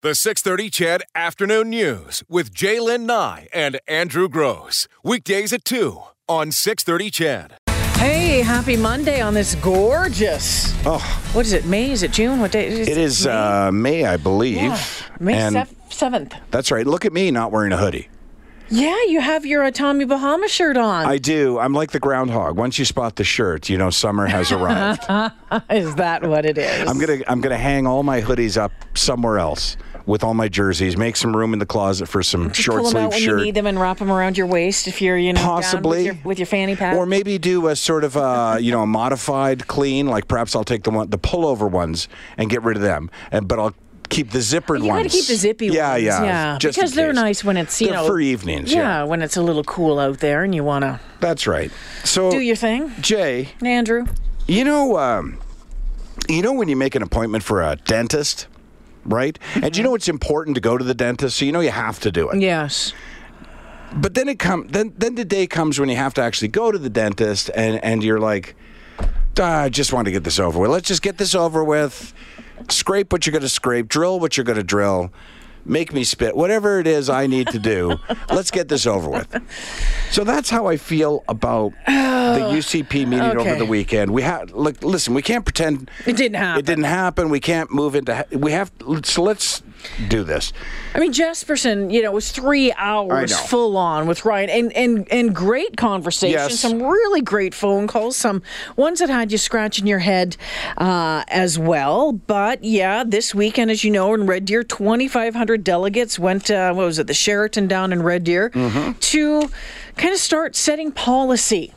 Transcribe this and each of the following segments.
The 630 CHED Afternoon News with J'lyn Nye and Andrew Grose. Weekdays at 2 on 630 CHED. Hey, happy Monday on this gorgeous. Oh, What is it? May? Is it June? What day? Is it? It is May? uh, May, I believe. yeah. May and seventh. that's right. Look at me not wearing a hoodie. Yeah, you have your uh, Tommy Bahama shirt on. I do. I'm like the groundhog. Once you spot the shirt, you know summer has arrived. is that what it is? I'm gonna I'm gonna hang all my hoodies up somewhere else with all my jerseys. Make some room in the closet for some short Pull them out when shirt. you need them and wrap them around your waist if you're, you know, down Possibly. with, your, with your fanny pack. Or maybe do a sort of uh, you know a modified clean. Like perhaps I'll take the one the pullover ones and get rid of them, and but I'll keep the zippered you ones. You got to keep the zippy yeah, ones. Yeah, yeah, just because they're nice when it's you They're know for evenings. Yeah, Yeah, when it's a little cool out there and you want to that's right. So do your thing, Jay, Andrew. You know, um, you know when you make an appointment for a dentist, right? And you know it's important to go to the dentist, so you know you have to do it. Yes. But then it come then then the day comes when you have to actually go to the dentist, and and you're like, "Ah, I just want to get this over with. Let's just get this over with. Scrape what you're going to scrape, drill what you're going to drill. Make me spit. Whatever it is I need to do, let's get this over with. So that's how I feel about the UCP meeting over the weekend. We have look, listen. We can't pretend It didn't happen. It didn't happen. We can't move into. We have. So let's do this. I mean, Jespersen, you know, it was three hours full on with Ryan, and and and great conversation. Yes. Some really great phone calls. Some ones that had you scratching your head uh, as well. But yeah, this weekend, as you know, in Red Deer, twenty five hundred delegates went. Uh, what was it? The Sheraton down in Red Deer Mm-hmm. to kind of start setting policy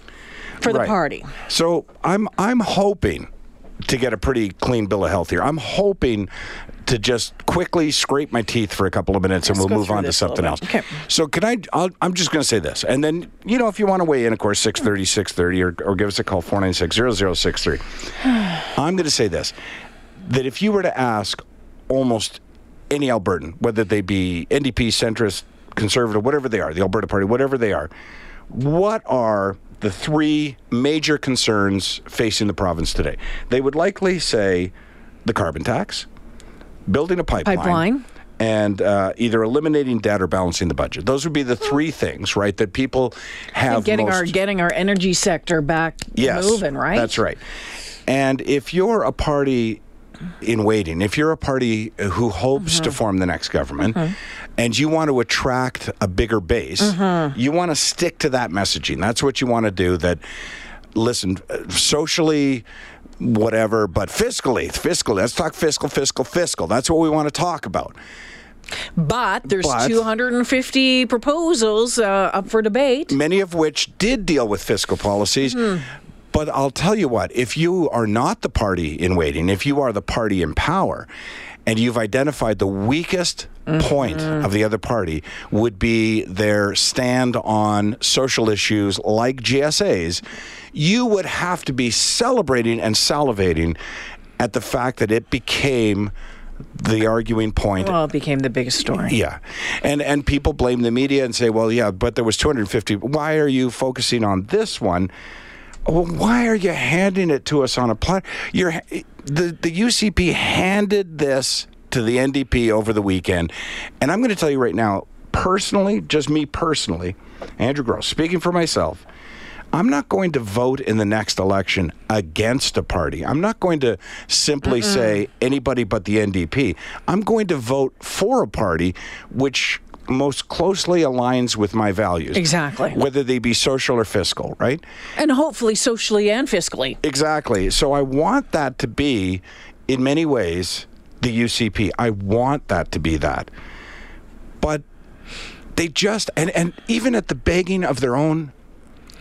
for the Right. party. So I'm I'm hoping to get a pretty clean bill of health here. I'm hoping to just quickly scrape my teeth for a couple of minutes and Let's we'll move on to this a little something else. Okay. So can I? I'll, I'm just going to say this, and then you know if you want to weigh in, of course, 630, hmm. 630, or, or give us a call 496-0063. I'm going to say this: that if you were to ask almost any Albertan, whether they be NDP, centrist, conservative, whatever they are, the Alberta Party, whatever they are, what are the three major concerns facing the province today? They would likely say the carbon tax, building a pipeline, Pipeline. and uh, either eliminating debt or balancing the budget. Those would be the three things, right? That people have And getting most, our getting our energy sector back yes, moving, right? That's right. And if you're a party in waiting, if you're a party who hopes Mm-hmm. to form the next government, and you want to attract a bigger base, Mm-hmm. you want to stick to that messaging. That's what you want to do. That listen, socially. Whatever, but fiscally, fiscally, let's talk fiscal, fiscal, fiscal. That's what we want to talk about. But there's But- 250 proposals uh, up for debate. many of which did deal with fiscal policies. Hmm. But I'll tell you what, if you are not the party in waiting, if you are the party in power, and you've identified the weakest point Mm-hmm. of the other party would be their stand on social issues like GSAs, you would have to be celebrating and salivating at the fact that it became the arguing point Well, it became the biggest story. yeah, and and people blame the media and say, well, yeah, but there was 250. Why are you focusing on this one? Well, why are you handing it to us on a platter? You're the the UCP handed this to the NDP over the weekend, and I'm going to tell you right now, personally, just me personally, Andrew Grose, speaking for myself. I'm not going to vote in the next election against a party. I'm not going to simply say anybody but the NDP. I'm going to vote for a party which most closely aligns with my values. Exactly. Whether they be social or fiscal, right? And hopefully socially and fiscally. Exactly. So I want that to be, in many ways, the UCP. I want that to be that. But they just, and, and even at the begging of their own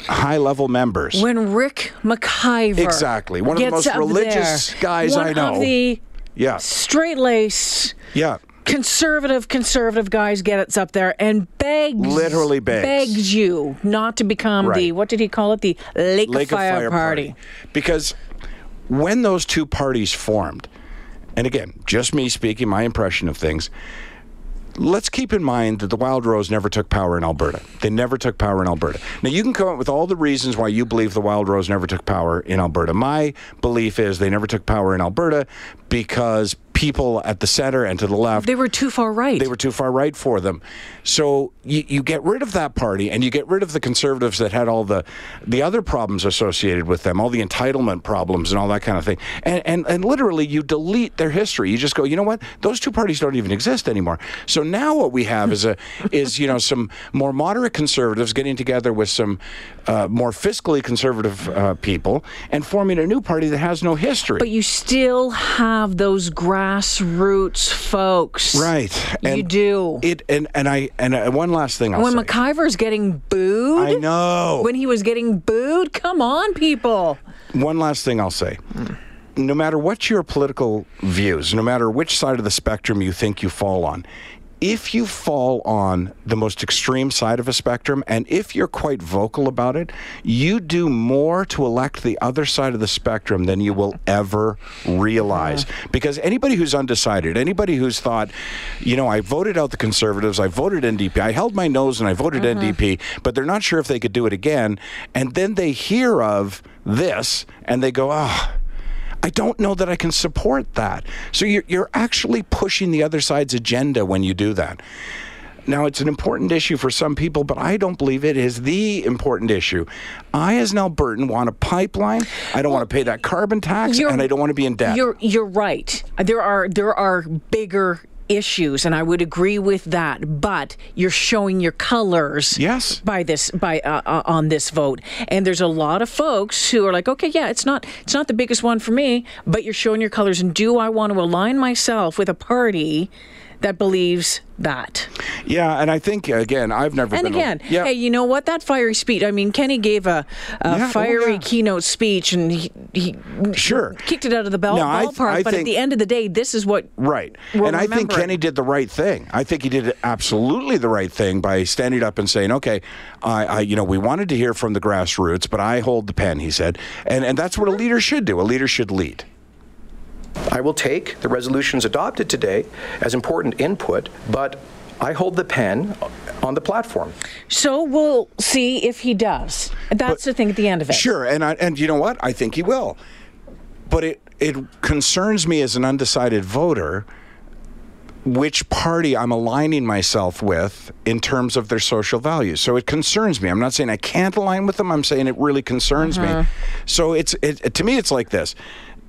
high level members. When Rick McIver Exactly. One of the most religious there, guys I know. Of the yeah. straight laced Yeah. Conservative conservative guys get gets up there and begs Literally begs. begs you not to become the what did he call it the Lake, Lake of Fire, party. Because when those two parties formed, and again, just me speaking, my impression of things, let's keep in mind that the Wild Rose never took power in Alberta. They never took power in Alberta. Now, you can come up with all the reasons why you believe the Wild Rose never took power in Alberta. My belief is they never took power in Alberta because people at the center and to the left. They were too far right. They were too far right for them. So you, you get rid of that party and you get rid of the conservatives that had all the the other problems associated with them, all the entitlement problems and all that kind of thing. And and, and literally you delete their history. You just go, you know what? Those two parties don't even exist anymore. So now what we have is a is you know some more moderate conservatives getting together with some uh, more fiscally conservative uh, people and forming a new party that has no history. But you still have those grassroots folks. Right. And You do. It and and I and uh, one last thing I'll when say. McIver's getting booed. I know. When he was getting booed, come on, people. One last thing I'll say. No matter what your political views, no matter which side of the spectrum you think you fall on, if you fall on the most extreme side of a spectrum, and if you're quite vocal about it, you do more to elect the other side of the spectrum than you will ever realize. Because anybody who's undecided, anybody who's thought, you know, I voted out the conservatives, I voted NDP, I held my nose and I voted NDP, but they're not sure if they could do it again, and then they hear of this and they go, ah. I don't know that I can support that. So you're, you're actually pushing the other side's agenda when you do that. Now, it's an important issue for some people, but I don't believe it is the important issue. I, as an Albertan, want a pipeline. I don't want to pay that carbon tax, and I don't want to be in debt. You're you're right. There are there are bigger issues and I would agree with that but you're showing your colors Yes. by this by uh, uh, on this vote and there's a lot of folks who are like okay yeah it's not it's not the biggest one for me but you're showing your colors and do I want to align myself with a party that believes that yeah, and I think, again, I've never and been. a- again, yeah. hey, you know what? That fiery speech. I mean, Kenney gave a, a Yeah, oh, fiery yeah. keynote speech, and he, he Sure. kicked it out of the ball, No, I ballpark. I but at the end of the day, this is what Right. and I think. Kenney did the right thing. I think he did absolutely the right thing by standing up and saying, okay, I, I you know, we wanted to hear from the grassroots, but I hold the pen, he said. And, and that's what a leader should do. A leader should lead. I will take the resolutions adopted today as important input, but I hold the pen on the platform. So we'll see if he does. That's the thing at the end of it. Sure, and I, and you know what? I think he will. But it it concerns me as an undecided voter which party I'm aligning myself with in terms of their social values. So it concerns me. I'm not saying I can't align with them. I'm saying it really concerns me. Mm-hmm. So it's it, to me it's like this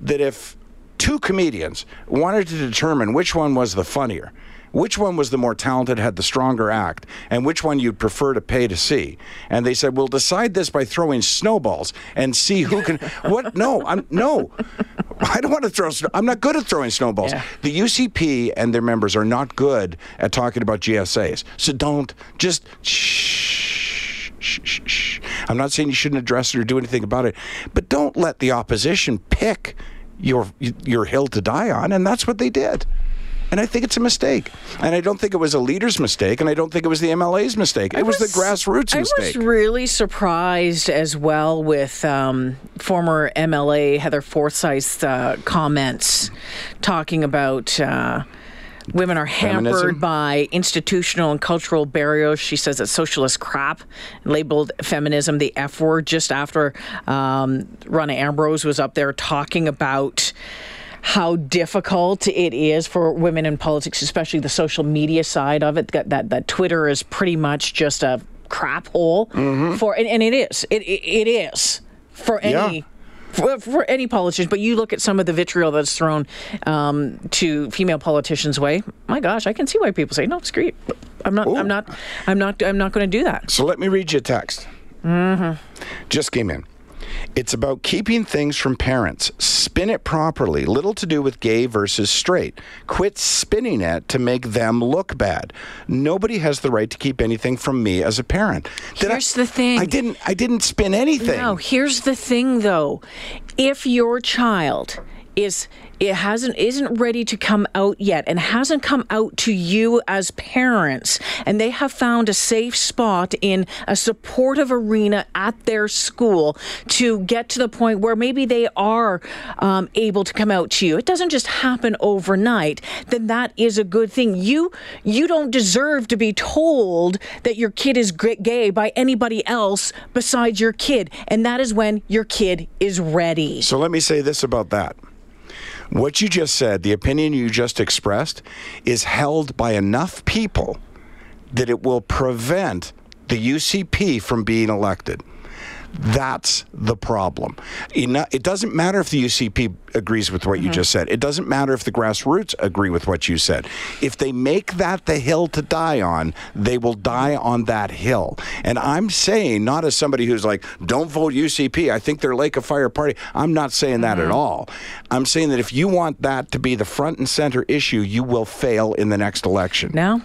that if two comedians wanted to determine which one was the funnier, which one was the more talented, had the stronger act, and which one you'd prefer to pay to see. And they said, "We'll decide this by throwing snowballs and see who can." what? No, I'm no. I don't want to throw. snow- I'm not good at throwing snowballs. Yeah. The UCP and their members are not good at talking about GSAs. So don't just shh. Shh, shh, shh. I'm not saying you shouldn't address it or do anything about it, but don't let the opposition pick your your hill to die on, and that's what they did. And I think it's a mistake. And I don't think it was a leader's mistake, and I don't think it was the MLA's mistake. It was, the grassroots I mistake. was really surprised as well with um, former MLA Heather Forsyth's uh, comments talking about. Uh, Women are hampered Feminism? by institutional and cultural barriers. She says it's socialist crap, labeled feminism the F word just after um, Rona Ambrose was up there talking about how difficult it is for women in politics, especially the social media side of it. That that, that Twitter is pretty much just a crap hole for, and, and it is. It, it it is for any. Yeah. For, for any politician, but you look at some of the vitriol that's thrown um, to female politicians' way. My gosh, I can see why people say, "No, you. I'm not. I'm not. I'm not. I'm not going to do that." So let me read you a text. Mm-hmm. Just came in. It's about keeping things from parents. Spin it properly. Little to do with gay versus straight. Quit spinning it to make them look bad. Nobody has the right to keep anything from me as a parent. Did I- Here's the thing. I didn't. I didn't spin anything. No, here's the thing though. If your child is it hasn't isn't ready to come out yet and hasn't come out to you as parents. And they have found a safe spot in a supportive arena at their school to get to the point where maybe they are um, able to come out to you. It doesn't just happen overnight. Then that is a good thing. You you don't deserve to be told that your kid is gay by anybody else besides your kid. And that is when your kid is ready. So let me say this about that. What you just said, the opinion you just expressed, is held by enough people that it will prevent the UCP from being elected. That's the problem. It doesn't matter if the UCP agrees with what mm-hmm. you just said. It doesn't matter if the grassroots agree with what you said. If they make that the hill to die on, they will die on that hill. And I'm saying, not as somebody who's like, don't vote UCP. I think they're Lake of Fire party. I'm not saying that mm-hmm. at all. I'm saying that if you want that to be the front and center issue, you will fail in the next election. Now,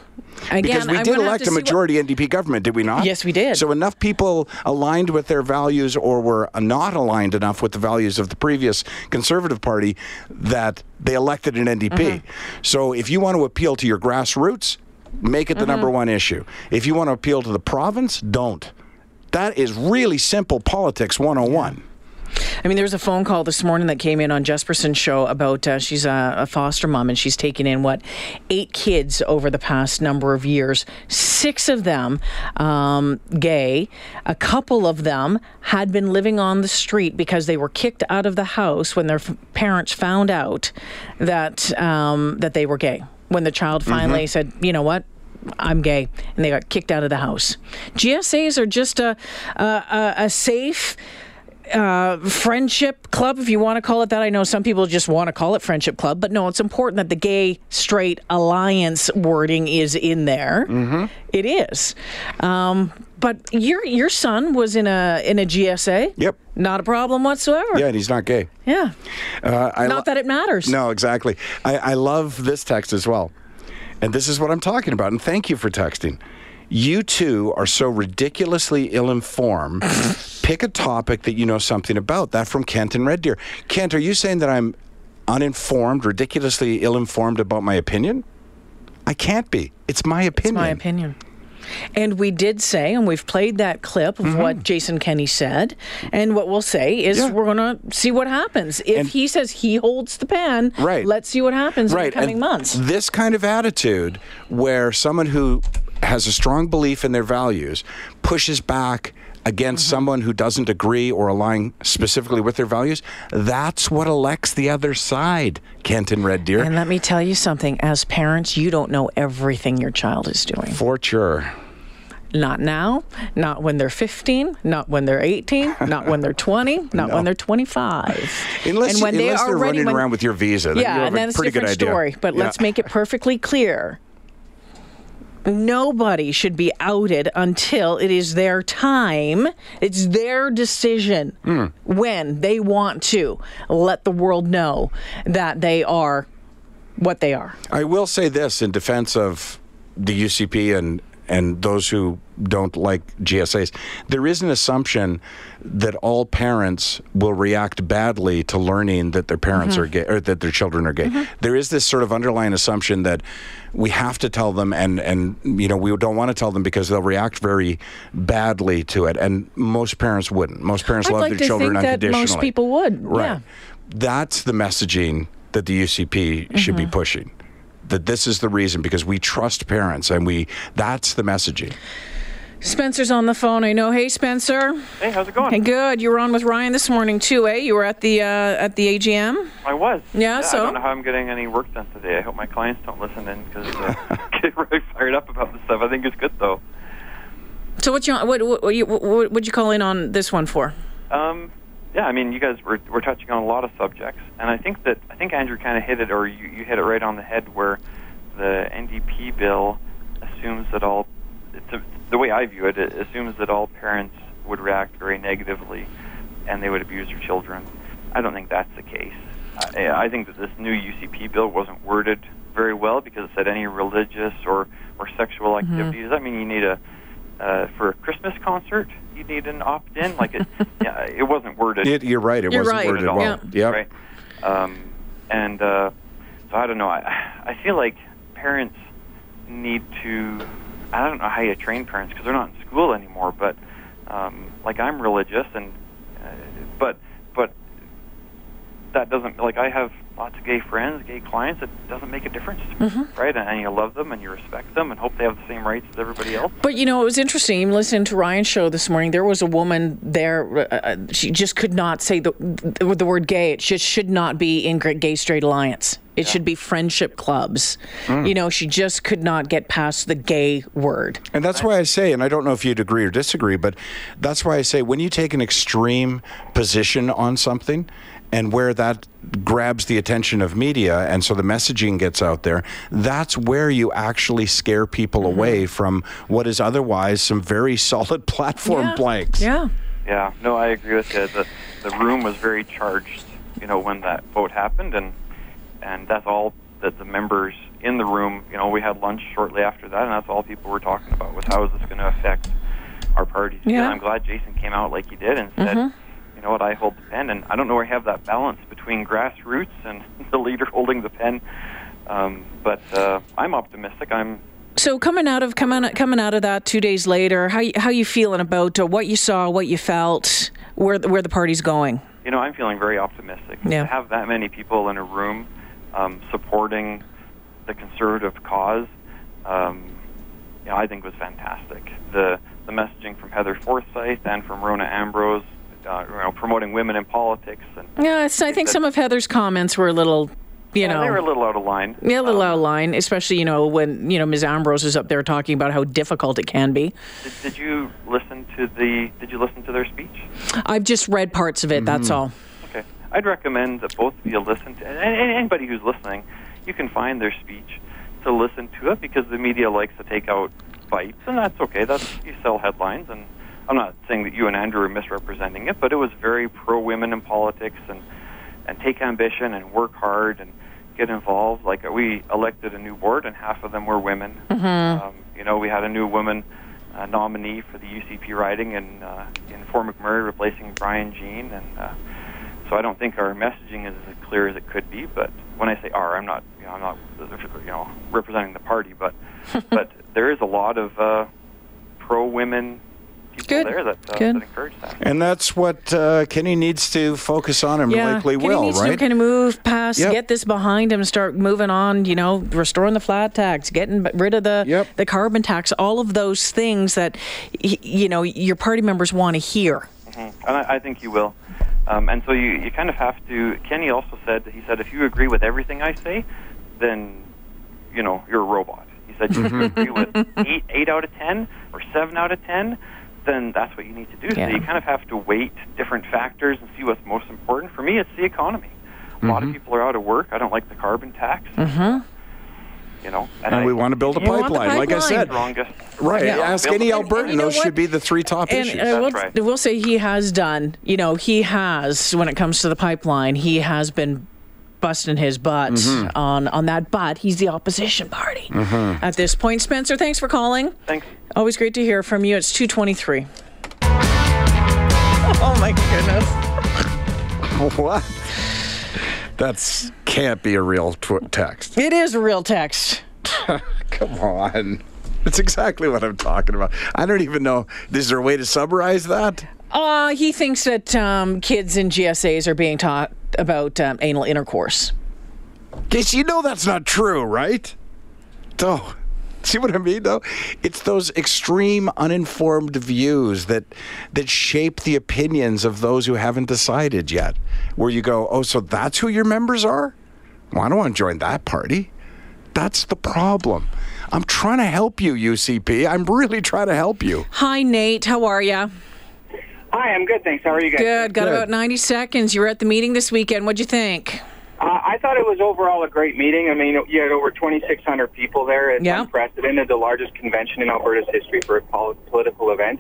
Again, because we I'm did elect a majority what... NDP government, did we not? Yes, we did. So enough people aligned with their values or were not aligned enough with the values of the previous Conservative Party that they elected an NDP. Mm-hmm. So if you want to appeal to your grassroots, make it the mm-hmm. number one issue. If you want to appeal to the province, don't. That is really simple politics 101. I mean, there was a phone call this morning that came in on Jespersen's show about uh, she's a, a, foster mom and she's taken in what eight kids over the past number of years. Six of them um, gay. A couple of them had been living on the street because they were kicked out of the house when their f- parents found out that um, that they were gay. When the child finally mm-hmm. said, "You know what, I'm gay, and they got kicked out of the house. GSAs are just a a, a safe uh, friendship club, if you want to call it that. I know some people just want to call it friendship club, but no, it's important that the gay straight alliance wording is in there. Mm-hmm. It is. Um, but your your son was in a in a GSA. Yep. Not a problem whatsoever. Yeah, and he's not gay. Yeah. Uh, not lo- that it matters. No, exactly. I, I love this text as well, and this is what I'm talking about. And thank you for texting. You two are so ridiculously ill informed. Pick a topic that you know something about. That from Kent and Red Deer. Kent, are you saying that I'm uninformed, ridiculously ill informed about my opinion? I can't be. It's my opinion. It's my opinion. And we did say, and we've played that clip of mm-hmm. what Jason Kenney said. And what we'll say is yeah. we're going to see what happens. If and he says he holds the pen, right. let's see what happens right. in the coming and months. This kind of attitude where someone who has a strong belief in their values pushes back against mm-hmm. someone who doesn't agree or align specifically with their values, that's what elects the other side, Kenton Red Deer. And let me tell you something as parents, you don't know everything your child is doing. For sure. Not now, not when they're 15, not when they're 18, not when they're 20, not no. when they're 25. Unless, and when they unless are they're running when, around with your visa, yeah, and that's a pretty a different story. But yeah. let's make it perfectly clear nobody should be outed until it is their time. It's their decision mm. when they want to let the world know that they are what they are. I will say this in defense of the UCP and and those who don't like GSAs, there is an assumption that all parents will react badly to learning that their parents mm-hmm. are gay or that their children are gay. Mm-hmm. There is this sort of underlying assumption that we have to tell them and and you know we don't want to tell them because they'll react very badly to it and most parents wouldn't. Most parents I'd love like their children think unconditionally. That most people would. Right. Yeah. That's the messaging that the UCP mm-hmm. should be mm-hmm. pushing that this is the reason because we trust parents and we that's the messaging. Spencer's on the phone. I know. Hey, Spencer. Hey, how's it going? Hey, good. You were on with Ryan this morning too, eh? You were at the uh, at the AGM. I was. Yeah, yeah, So I don't know how I'm getting any work done today. I hope my clients don't listen in because uh, get really fired up about this stuff. I think it's good though. So what you what what what, you, what would you call in on this one for? Um, yeah, I mean, you guys were, were touching on a lot of subjects, and I think that I think Andrew kind of hit it, or you, you hit it right on the head, where the NDP bill assumes that all, a, the way I view it, it assumes that all parents would react very negatively, and they would abuse their children. I don't think that's the case. I, I think that this new UCP bill wasn't worded very well because it said any religious or or sexual activity. Mm-hmm. Does that mean you need a uh, for a Christmas concert? You need an opt-in. Like it, yeah, it wasn't worded. It, you're right. It you're wasn't right. worded well. Yeah. Yep. Right. Um, and uh, so I don't know. I I feel like parents need to. I don't know how you train parents because they're not in school anymore. But um, like I'm religious, and uh, but but that doesn't like I have lots of gay friends, gay clients, it doesn't make a difference, Mm-hmm. right? And, and you love them and you respect them and hope they have the same rights as everybody else. But you know, it was interesting. Listening to Ryan's show this morning, there was a woman there. Uh, uh, she just could not say the the, the word gay. It just should not be in gay straight alliance. It should be friendship clubs. You know, she just could not get past the gay word. And that's why I say, and I don't know if you'd agree or disagree, but that's why I say when you take an extreme position on something and where that grabs the attention of media and so the messaging gets out there, that's where you actually scare people Mm-hmm. away from what is otherwise some very solid platform yeah. blanks. Yeah. Yeah, no, I agree with you. The the room was very charged, you know, when that vote happened, and and that's all that the members in the room, you know, we had lunch shortly after that, and that's all people were talking about was how is this going to affect our parties. Yeah. And I'm glad Jason came out like he did and said, you know what, I hold the pen, and I don't know where I have that balance between grassroots and the leader holding the pen. Um, but uh, I'm optimistic. I'm So coming out of coming out- coming out of that two days later, how you, how you feeling about uh, what you saw, what you felt, where the- where the party's going? you know, I'm feeling very optimistic. Yeah. To have that many people in a room um, supporting the conservative cause, um, you know, I think was fantastic. The the messaging from Heather Forsyth and from Rona Ambrose, uh, you know, promoting women in politics, and Yeah, it's, I think some of Heather's comments were a little, you Yeah, know, they were a little out of line. Yeah, a little Um, out of line, especially you know when you know Ms. Ambrose is up there talking about how difficult it can be. Did, did you listen to the? Did you listen to their speech? I've just read parts of it. That's all. Okay. I'd recommend that both of you listen to, and, and anybody who's listening, you can find their speech to listen to it because the media likes to take out bites, and that's okay. That's you sell headlines, and I'm not saying that you and Andrew are misrepresenting it, but it was very pro women in politics and and take ambition and work hard and get involved. Like we elected a new board, and half of them were women. Um, you know, we had a new woman uh, nominee for the UCP riding, and uh, in Fort McMurray replacing Brian Jean, and uh, so I don't think our messaging is as clear as it could be. But when I say our, I'm not, you know, I'm not, you know, representing the party, but but there is a lot of uh, pro women people Good. there that, uh, Good. that encourage that. And that's what uh, Kenney needs to focus on and Yeah, likely Kenney will, needs right? to kind of move past, Yep. get this behind him, start moving on. You know, restoring the flat tax, getting rid of the Yep. the carbon tax, all of those things that you know your party members want to hear. Mhm. And I, I think you will. Um, and so you, you kind of have to. Kenney also said he said if you agree with everything I say, then you know you're a robot. He said if you agree with eight eight out of ten or seven out of ten, then that's what you need to do. Yeah. So you kind of have to weight different factors and see what's most important. For me, it's the economy. A lot of people are out of work. I don't like the carbon tax. Mm-hmm. You know, and I, we want to build a You want the pipeline, like I said. strongest. Right. Yeah. Ask Build any a- Albertan. you know Those what? should be the three top And issues. I will, right. I will say he has done. You know, he has when it comes to the pipeline, he has been busting his butt Mm-hmm. on on that. But he's the opposition party at this point. Spencer, thanks for calling. Thanks. Always great to hear from you. It's 223. Oh my goodness. what? That's can't be a real tw- text. It is a real text. Come on. That's exactly what I'm talking about. I don't even know. Is there a way to summarize that? Uh, he thinks that um, kids in GSAs are being taught about um, anal intercourse. Guess you know that's not true, right? Oh, see what I mean? Though it's those extreme, uninformed views that that shape the opinions of those who haven't decided yet. Where you go, oh, so that's who your members are? Well, I don't want to join that party. That's the problem. I'm trying to help you, UCP. I'm really trying to help you. Hi, Nate. How are you? Hi, I'm good, thanks. How are you guys? Good. Got Good. about 90 seconds. You were at the meeting this weekend. What'd you think? Uh, I thought it was overall a great meeting. I mean, you had over 2,600 people there. It's Yeah. unprecedented, the largest convention in Alberta's history for a pol- political event.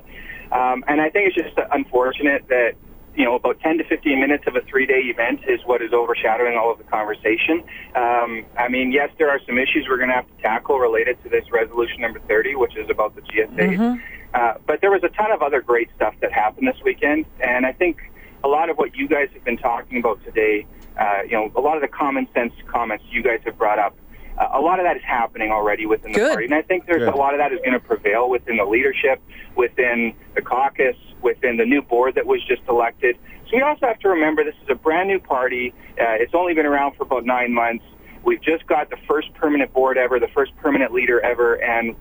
Um, and I think it's just unfortunate that, you know, about 10 to 15 minutes of a three-day event is what is overshadowing all of the conversation. Um, I mean, yes, there are some issues we're going to have to tackle related to this resolution number 30, which is about the GSA. Uh, but there was a ton of other great stuff that happened this weekend, and I think a lot of what you guys have been talking about today, uh, you know, a lot of the common sense comments you guys have brought up uh, a lot of that is happening already within the Good. party, and I think there's Good. a lot of that is going to prevail within the leadership, within the caucus, within the new board that was just elected. So we also have to remember this is a brand new party. Uh, it's only been around for about nine months. We've just got the first permanent board ever, the first permanent leader ever, and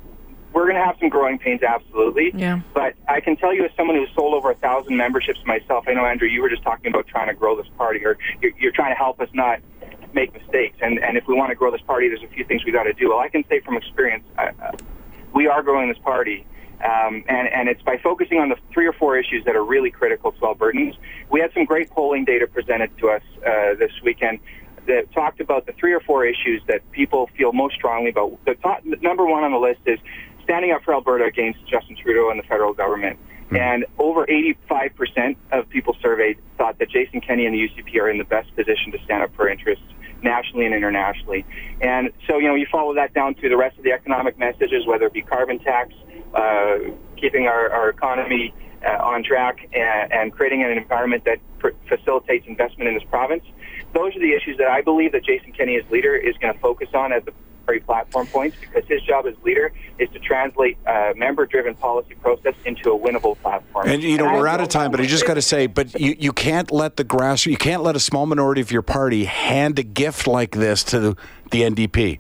we're going to have some growing pains, absolutely. Yeah. But I can tell you, as someone who's sold over a thousand memberships myself, I know Andrew, you were just talking about trying to grow this party, or you're, you're trying to help us not make mistakes. And and if we want to grow this party, there's a few things we got to do. Well, I can say from experience, uh, uh, we are growing this party. Um, and, and it's by focusing on the three or four issues that are really critical to Albertans. We had some great polling data presented to us uh, this weekend that talked about the three or four issues that people feel most strongly about. The top, number one on the list is standing up for Alberta against Justin Trudeau and the federal government. And over 85% of people surveyed thought that Jason Kenney and the UCP are in the best position to stand up for interests nationally and internationally. And so, you know, you follow that down to the rest of the economic messages, whether it be carbon tax, uh, keeping our, our economy uh, on track, and, and creating an environment that pr- facilitates investment in this province. Those are the issues that I believe that Jason Kenney, as leader, is going to focus on as the platform points because his job as leader is to translate uh, member-driven policy process into a winnable platform. And you know I we're out of time, but I just got to say, but you, you can't let the grass, you can't let a small minority of your party hand a gift like this to the, the NDP.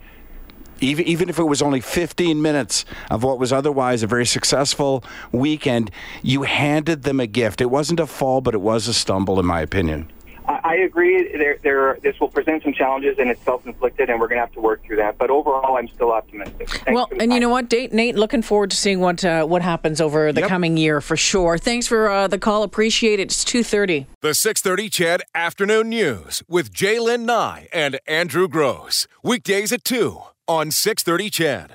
Even even if it was only 15 minutes of what was otherwise a very successful weekend, you handed them a gift. It wasn't a fall, but it was a stumble, in my opinion. I I agree. There, there, this will present some challenges, and it's self-inflicted, and we're going to have to work through that. But overall, I'm still optimistic. Thanks well, for the and you know what, Nate, Nate, looking forward to seeing what uh, what happens over the Yep. coming year for sure. Thanks for uh, the call. Appreciate it. It's two thirty. The 630 CHED Afternoon News with J'lyn Nye and Andrew Grose. Weekdays at 2 on 630 CHED.